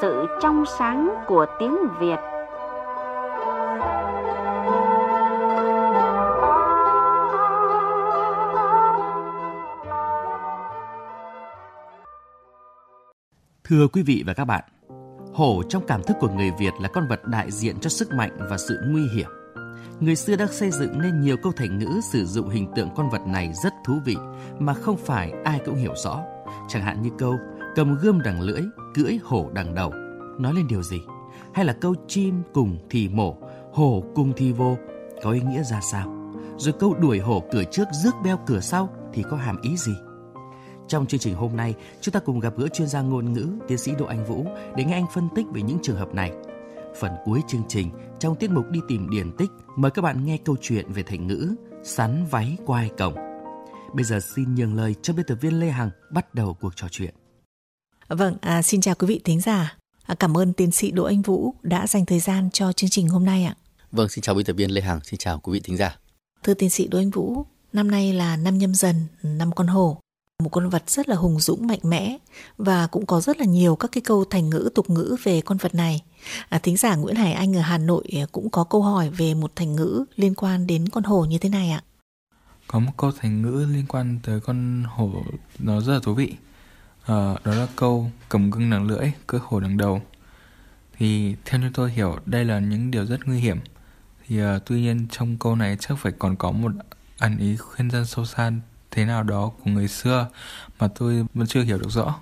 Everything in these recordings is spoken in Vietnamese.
sự trong sáng của tiếng Việt. Thưa quý vị và các bạn, hổ trong cảm thức của người Việt là con vật đại diện cho sức mạnh và sự nguy hiểm. Người xưa đã xây dựng nên nhiều câu thành ngữ sử dụng hình tượng con vật này rất thú vị mà không phải ai cũng hiểu rõ. Chẳng hạn như câu cầm gươm đằng lưỡi, cưỡi hổ đằng đầu. Nói lên điều gì? Hay là câu chim cùng thì mổ, hổ cùng thì vô có ý nghĩa ra sao? Rồi câu đuổi hổ cửa trước rước beo cửa sau thì có hàm ý gì? Trong chương trình hôm nay, chúng ta cùng gặp gỡ chuyên gia ngôn ngữ, tiến sĩ Đỗ Anh Vũ để nghe anh phân tích về những trường hợp này. Phần cuối chương trình, trong tiết mục đi tìm điển tích, mời các bạn nghe câu chuyện về thành ngữ sắn váy quai cổng. Bây giờ xin nhường lời cho biên tập viên Lê Hằng bắt đầu cuộc trò chuyện. Vâng, à, xin chào quý vị thính giả. À, cảm ơn tiến sĩ Đỗ Anh Vũ đã dành thời gian cho chương trình hôm nay ạ. Vâng, xin chào biên tập viên Lê Hằng, xin chào quý vị thính giả. Thưa tiến sĩ Đỗ Anh Vũ, năm nay là năm nhâm dần, năm con hổ một con vật rất là hùng dũng mạnh mẽ và cũng có rất là nhiều các cái câu thành ngữ tục ngữ về con vật này. À, thính giả Nguyễn Hải Anh ở Hà Nội cũng có câu hỏi về một thành ngữ liên quan đến con hổ như thế này ạ. Có một câu thành ngữ liên quan tới con hổ nó rất là thú vị. À, đó là câu cầm gương đằng lưỡi, cưỡi hổ đằng đầu. Thì theo như tôi hiểu đây là những điều rất nguy hiểm. Thì à, tuy nhiên trong câu này chắc phải còn có một ẩn ý khuyên dân sâu xa thế nào đó của người xưa mà tôi vẫn chưa hiểu được rõ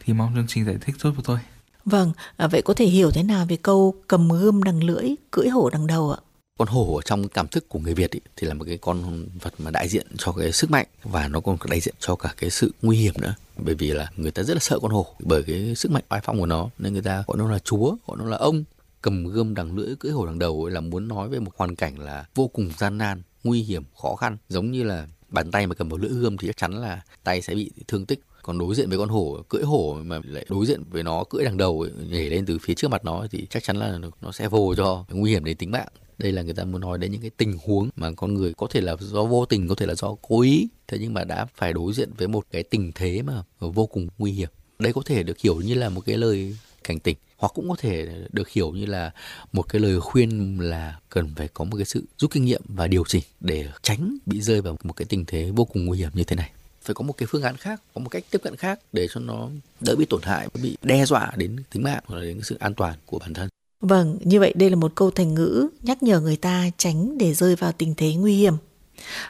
thì mong chương trình giải thích giúp cho tôi. Vâng, à, vậy có thể hiểu thế nào về câu cầm gươm đằng lưỡi, cưỡi hổ đằng đầu ạ? Con hổ ở trong cảm thức của người Việt ý, thì là một cái con vật mà đại diện cho cái sức mạnh và nó còn đại diện cho cả cái sự nguy hiểm nữa. Bởi vì là người ta rất là sợ con hổ bởi cái sức mạnh oai phong của nó nên người ta gọi nó là chúa, gọi nó là ông. Cầm gươm đằng lưỡi cưỡi hổ đằng đầu ấy là muốn nói về một hoàn cảnh là vô cùng gian nan nguy hiểm khó khăn. Giống như là bàn tay mà cầm vào lưỡi gươm thì chắc chắn là tay sẽ bị thương tích. Còn đối diện với con hổ cưỡi hổ mà lại đối diện với nó cưỡi đằng đầu nhảy lên từ phía trước mặt nó thì chắc chắn là nó sẽ vô cho nguy hiểm đến tính mạng đây là người ta muốn nói đến những cái tình huống mà con người có thể là do vô tình, có thể là do cố ý. Thế nhưng mà đã phải đối diện với một cái tình thế mà vô cùng nguy hiểm. Đây có thể được hiểu như là một cái lời cảnh tỉnh, hoặc cũng có thể được hiểu như là một cái lời khuyên là cần phải có một cái sự rút kinh nghiệm và điều chỉnh để tránh bị rơi vào một cái tình thế vô cùng nguy hiểm như thế này. Phải có một cái phương án khác, có một cách tiếp cận khác để cho nó đỡ bị tổn hại, bị đe dọa đến tính mạng hoặc là đến sự an toàn của bản thân vâng như vậy đây là một câu thành ngữ nhắc nhở người ta tránh để rơi vào tình thế nguy hiểm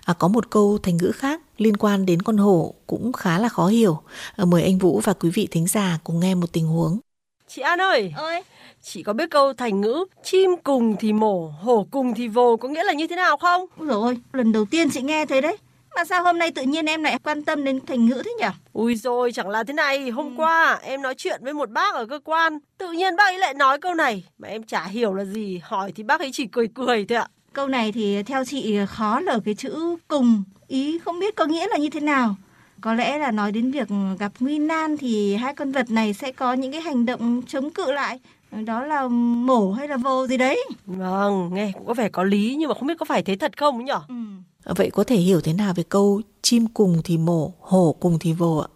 À, có một câu thành ngữ khác liên quan đến con hổ cũng khá là khó hiểu. À, mời anh Vũ và quý vị thính giả cùng nghe một tình huống. Chị An ơi, ơi, chị có biết câu thành ngữ chim cùng thì mổ, hổ cùng thì vồ có nghĩa là như thế nào không? Ôi rồi lần đầu tiên chị nghe thấy đấy. Mà sao hôm nay tự nhiên em lại quan tâm đến thành ngữ thế nhỉ? Ui rồi, chẳng là thế này, hôm ừ. qua em nói chuyện với một bác ở cơ quan, tự nhiên bác ấy lại nói câu này mà em chả hiểu là gì, hỏi thì bác ấy chỉ cười cười thôi ạ. Câu này thì theo chị khó là cái chữ cùng, ý không biết có nghĩa là như thế nào. Có lẽ là nói đến việc gặp nguy nan thì hai con vật này sẽ có những cái hành động chống cự lại. Đó là mổ hay là vồ gì đấy. Vâng, nghe cũng có vẻ có lý nhưng mà không biết có phải thế thật không nhỉ? Ừ. Vậy có thể hiểu thế nào về câu chim cùng thì mổ, hổ cùng thì vồ ạ?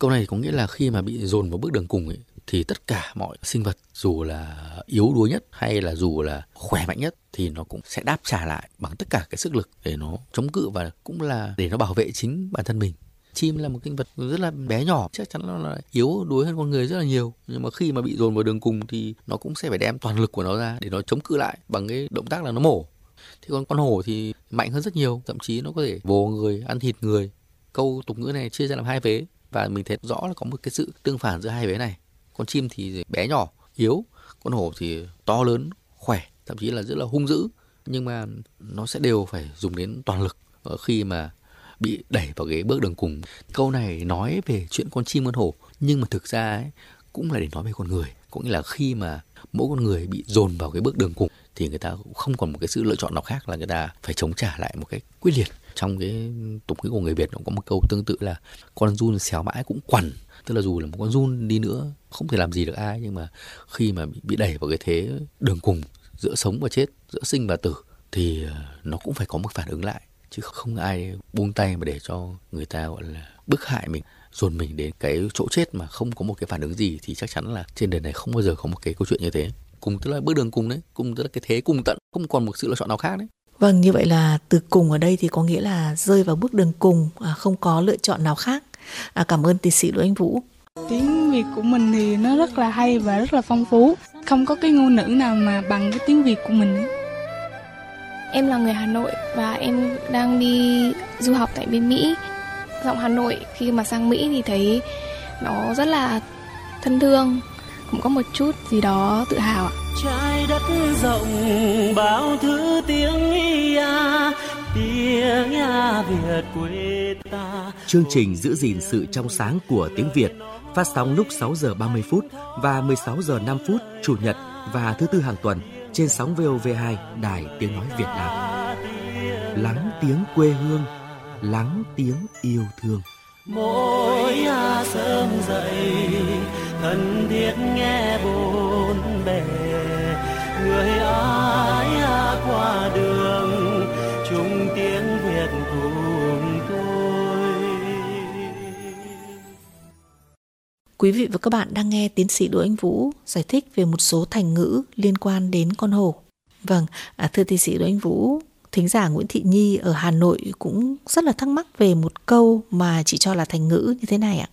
Câu này có nghĩa là khi mà bị dồn vào bước đường cùng ấy, thì tất cả mọi sinh vật dù là yếu đuối nhất hay là dù là khỏe mạnh nhất thì nó cũng sẽ đáp trả lại bằng tất cả cái sức lực để nó chống cự và cũng là để nó bảo vệ chính bản thân mình. Chim là một sinh vật rất là bé nhỏ chắc chắn nó là yếu đuối hơn con người rất là nhiều. Nhưng mà khi mà bị dồn vào đường cùng thì nó cũng sẽ phải đem toàn lực của nó ra để nó chống cự lại bằng cái động tác là nó mổ thì còn con hổ thì mạnh hơn rất nhiều thậm chí nó có thể vồ người ăn thịt người. Câu tục ngữ này chia ra làm hai vế và mình thấy rõ là có một cái sự tương phản giữa hai vế này. Con chim thì bé nhỏ yếu con hổ thì to lớn khỏe thậm chí là rất là hung dữ. Nhưng mà nó sẽ đều phải dùng đến toàn lực ờ, khi mà bị đẩy vào cái bước đường cùng. Câu này nói về chuyện con chim con hổ nhưng mà thực ra ấy, cũng là để nói về con người. Cũng như là khi mà mỗi con người bị dồn vào cái bước đường cùng thì người ta cũng không còn một cái sự lựa chọn nào khác là người ta phải chống trả lại một cách quyết liệt. Trong cái tục ngữ của người Việt cũng có một câu tương tự là con run xéo mãi cũng quằn. Tức là dù là một con run đi nữa, không thể làm gì được ai, nhưng mà khi mà bị đẩy vào cái thế đường cùng giữa sống và chết, giữa sinh và tử, thì ờ, nó cũng phải có một phản ứng lại. Chứ không ai buông tay mà để cho người ta, gọi là, bức hại mình, dồn mình đến cái chỗ chết mà không có một cái phản ứng gì thì chắc chắn là trên đời này không bao giờ có một cái câu chuyện như thế cùng tức là bước đường cùng đấy cùng tức là cái thế cùng tận không còn một sự lựa chọn nào khác đấy Vâng, như vậy là từ cùng ở đây thì có nghĩa là rơi vào bước đường cùng, à, không có lựa chọn nào khác. À, cảm ơn tiến sĩ Đỗ Anh Vũ. Tiếng Việt của mình thì nó rất là hay và rất là phong phú. Không có cái ngôn ngữ nào mà bằng cái tiếng Việt của mình. Em là người Hà Nội và em đang đi du học tại bên Mỹ. Giọng Hà Nội khi mà sang Mỹ thì thấy nó rất là thân thương, cũng có một chút gì đó tự hào ạ. Trái đất rộng bao thứ tiếng ia tiếng ia Việt quê ta. Chương trình giữ gìn sự trong sáng của tiếng Việt phát sóng lúc 6 giờ 30 phút và 16 giờ 5 phút chủ nhật và thứ tư hàng tuần trên sóng VOV2 Đài Tiếng Nói Việt Nam. Lắng tiếng quê hương, lắng tiếng yêu thương. Mỗi sớm dậy thân thiết nghe bốn bề người ai à, qua đường chung tiếng Việt cùng tôi. Quý vị và các bạn đang nghe tiến sĩ Đỗ Anh Vũ giải thích về một số thành ngữ liên quan đến con hổ. Vâng, à, thưa tiến sĩ Đỗ Anh Vũ, thính giả Nguyễn Thị Nhi ở Hà Nội cũng rất là thắc mắc về một câu mà chị cho là thành ngữ như thế này ạ.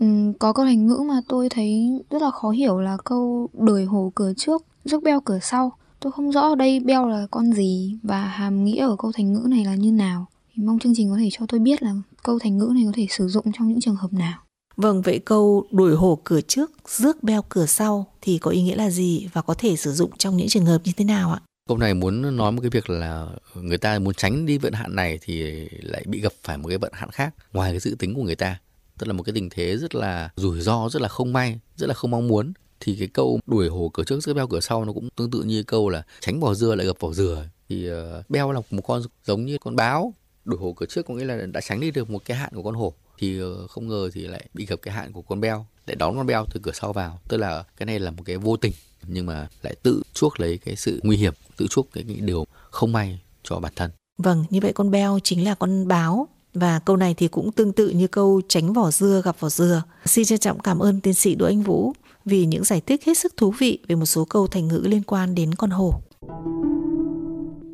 Ừ, có câu thành ngữ mà tôi thấy rất là khó hiểu là câu đời hồ cửa trước, rước beo cửa sau. Tôi không rõ ở đây beo là con gì và hàm nghĩa ở câu thành ngữ này là như nào. Thì mong chương trình có thể cho tôi biết là câu thành ngữ này có thể sử dụng trong những trường hợp nào. Vâng, vậy câu đuổi hổ cửa trước, rước beo cửa sau thì có ý nghĩa là gì và có thể sử dụng trong những trường hợp như thế nào ạ? Câu này muốn nói một cái việc là người ta muốn tránh đi vận hạn này thì lại bị gặp phải một cái vận hạn khác ngoài cái dự tính của người ta. Tức là một cái tình thế rất là rủi ro, rất là không may, rất là không mong muốn. Thì cái câu đuổi hổ cửa trước rất beo cửa sau nó cũng tương tự như câu là tránh vỏ dưa lại gặp vỏ dừa. Thì uh, beo là một con giống như con báo. Đuổi hổ cửa trước có nghĩa là đã tránh đi được một cái hạn của con hổ thì ờ, không ngờ thì lại bị gặp cái hạn của con beo lại đón con beo từ cửa sau vào tức là cái này là một cái vô tình nhưng mà lại tự chuốc lấy cái sự nguy hiểm tự chuốc cái, cái điều không may cho bản thân vâng như vậy con beo chính là con báo và câu này thì cũng tương tự như câu tránh vỏ dưa gặp vỏ dừa. Xin trân trọng cảm ơn tiến sĩ đỗ anh vũ vì những giải thích hết sức thú vị về một số câu thành ngữ liên quan đến con hổ.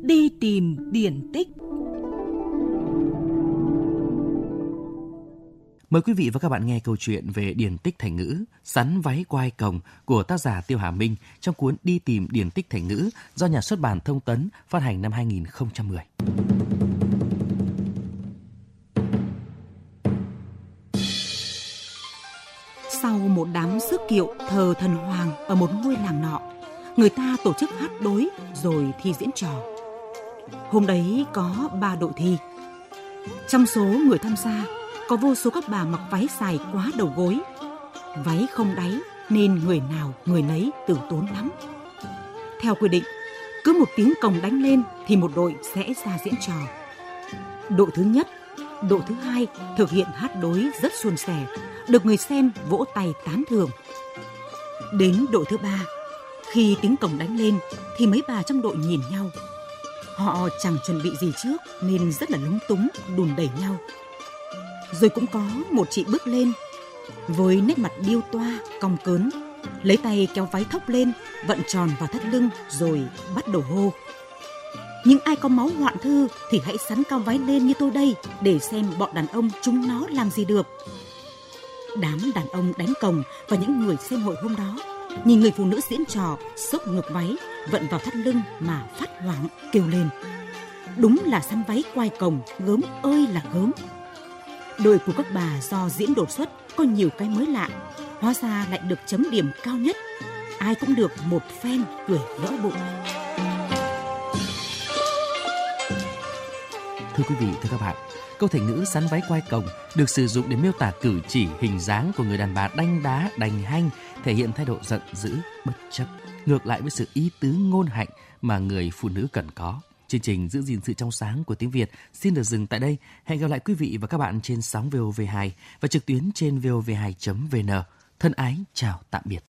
Đi tìm điển tích. Mời quý vị và các bạn nghe câu chuyện về điển tích thành ngữ Sắn váy quai cồng của tác giả Tiêu Hà Minh trong cuốn Đi tìm điển tích thành ngữ do nhà xuất bản Thông tấn phát hành năm 2010. Sau một đám sức kiệu thờ thần hoàng ở một ngôi làng nọ, người ta tổ chức hát đối rồi thi diễn trò. Hôm đấy có ba đội thi. Trong số người tham gia có vô số các bà mặc váy dài quá đầu gối. Váy không đáy nên người nào người nấy tử tốn lắm. Theo quy định, cứ một tiếng cồng đánh lên thì một đội sẽ ra diễn trò. Đội thứ nhất, đội thứ hai thực hiện hát đối rất suôn sẻ, được người xem vỗ tay tán thưởng. Đến đội thứ ba, khi tiếng cồng đánh lên thì mấy bà trong đội nhìn nhau. Họ chẳng chuẩn bị gì trước nên rất là lúng túng, đùn đẩy nhau rồi cũng có một chị bước lên với nét mặt điêu toa cong cớn lấy tay kéo váy thốc lên vận tròn vào thắt lưng rồi bắt đầu hô nhưng ai có máu hoạn thư thì hãy sắn cao váy lên như tôi đây để xem bọn đàn ông chúng nó làm gì được đám đàn ông đánh cồng và những người xem hội hôm đó nhìn người phụ nữ diễn trò sốc ngược váy vận vào thắt lưng mà phát hoảng kêu lên đúng là sắn váy quai cồng gớm ơi là gớm Đội của các bà do diễn đột xuất có nhiều cái mới lạ, hóa ra lại được chấm điểm cao nhất. Ai cũng được một phen cười vỡ bụng. Thưa quý vị, thưa các bạn, câu thành ngữ sắn váy quai cồng được sử dụng để miêu tả cử chỉ hình dáng của người đàn bà đanh đá, đành hanh, thể hiện thái độ giận dữ, bất chấp, ngược lại với sự ý tứ ngôn hạnh mà người phụ nữ cần có. Chương trình giữ gìn sự trong sáng của tiếng Việt xin được dừng tại đây. Hẹn gặp lại quý vị và các bạn trên sóng VOV2 và trực tuyến trên vov2.vn. Thân ái chào tạm biệt.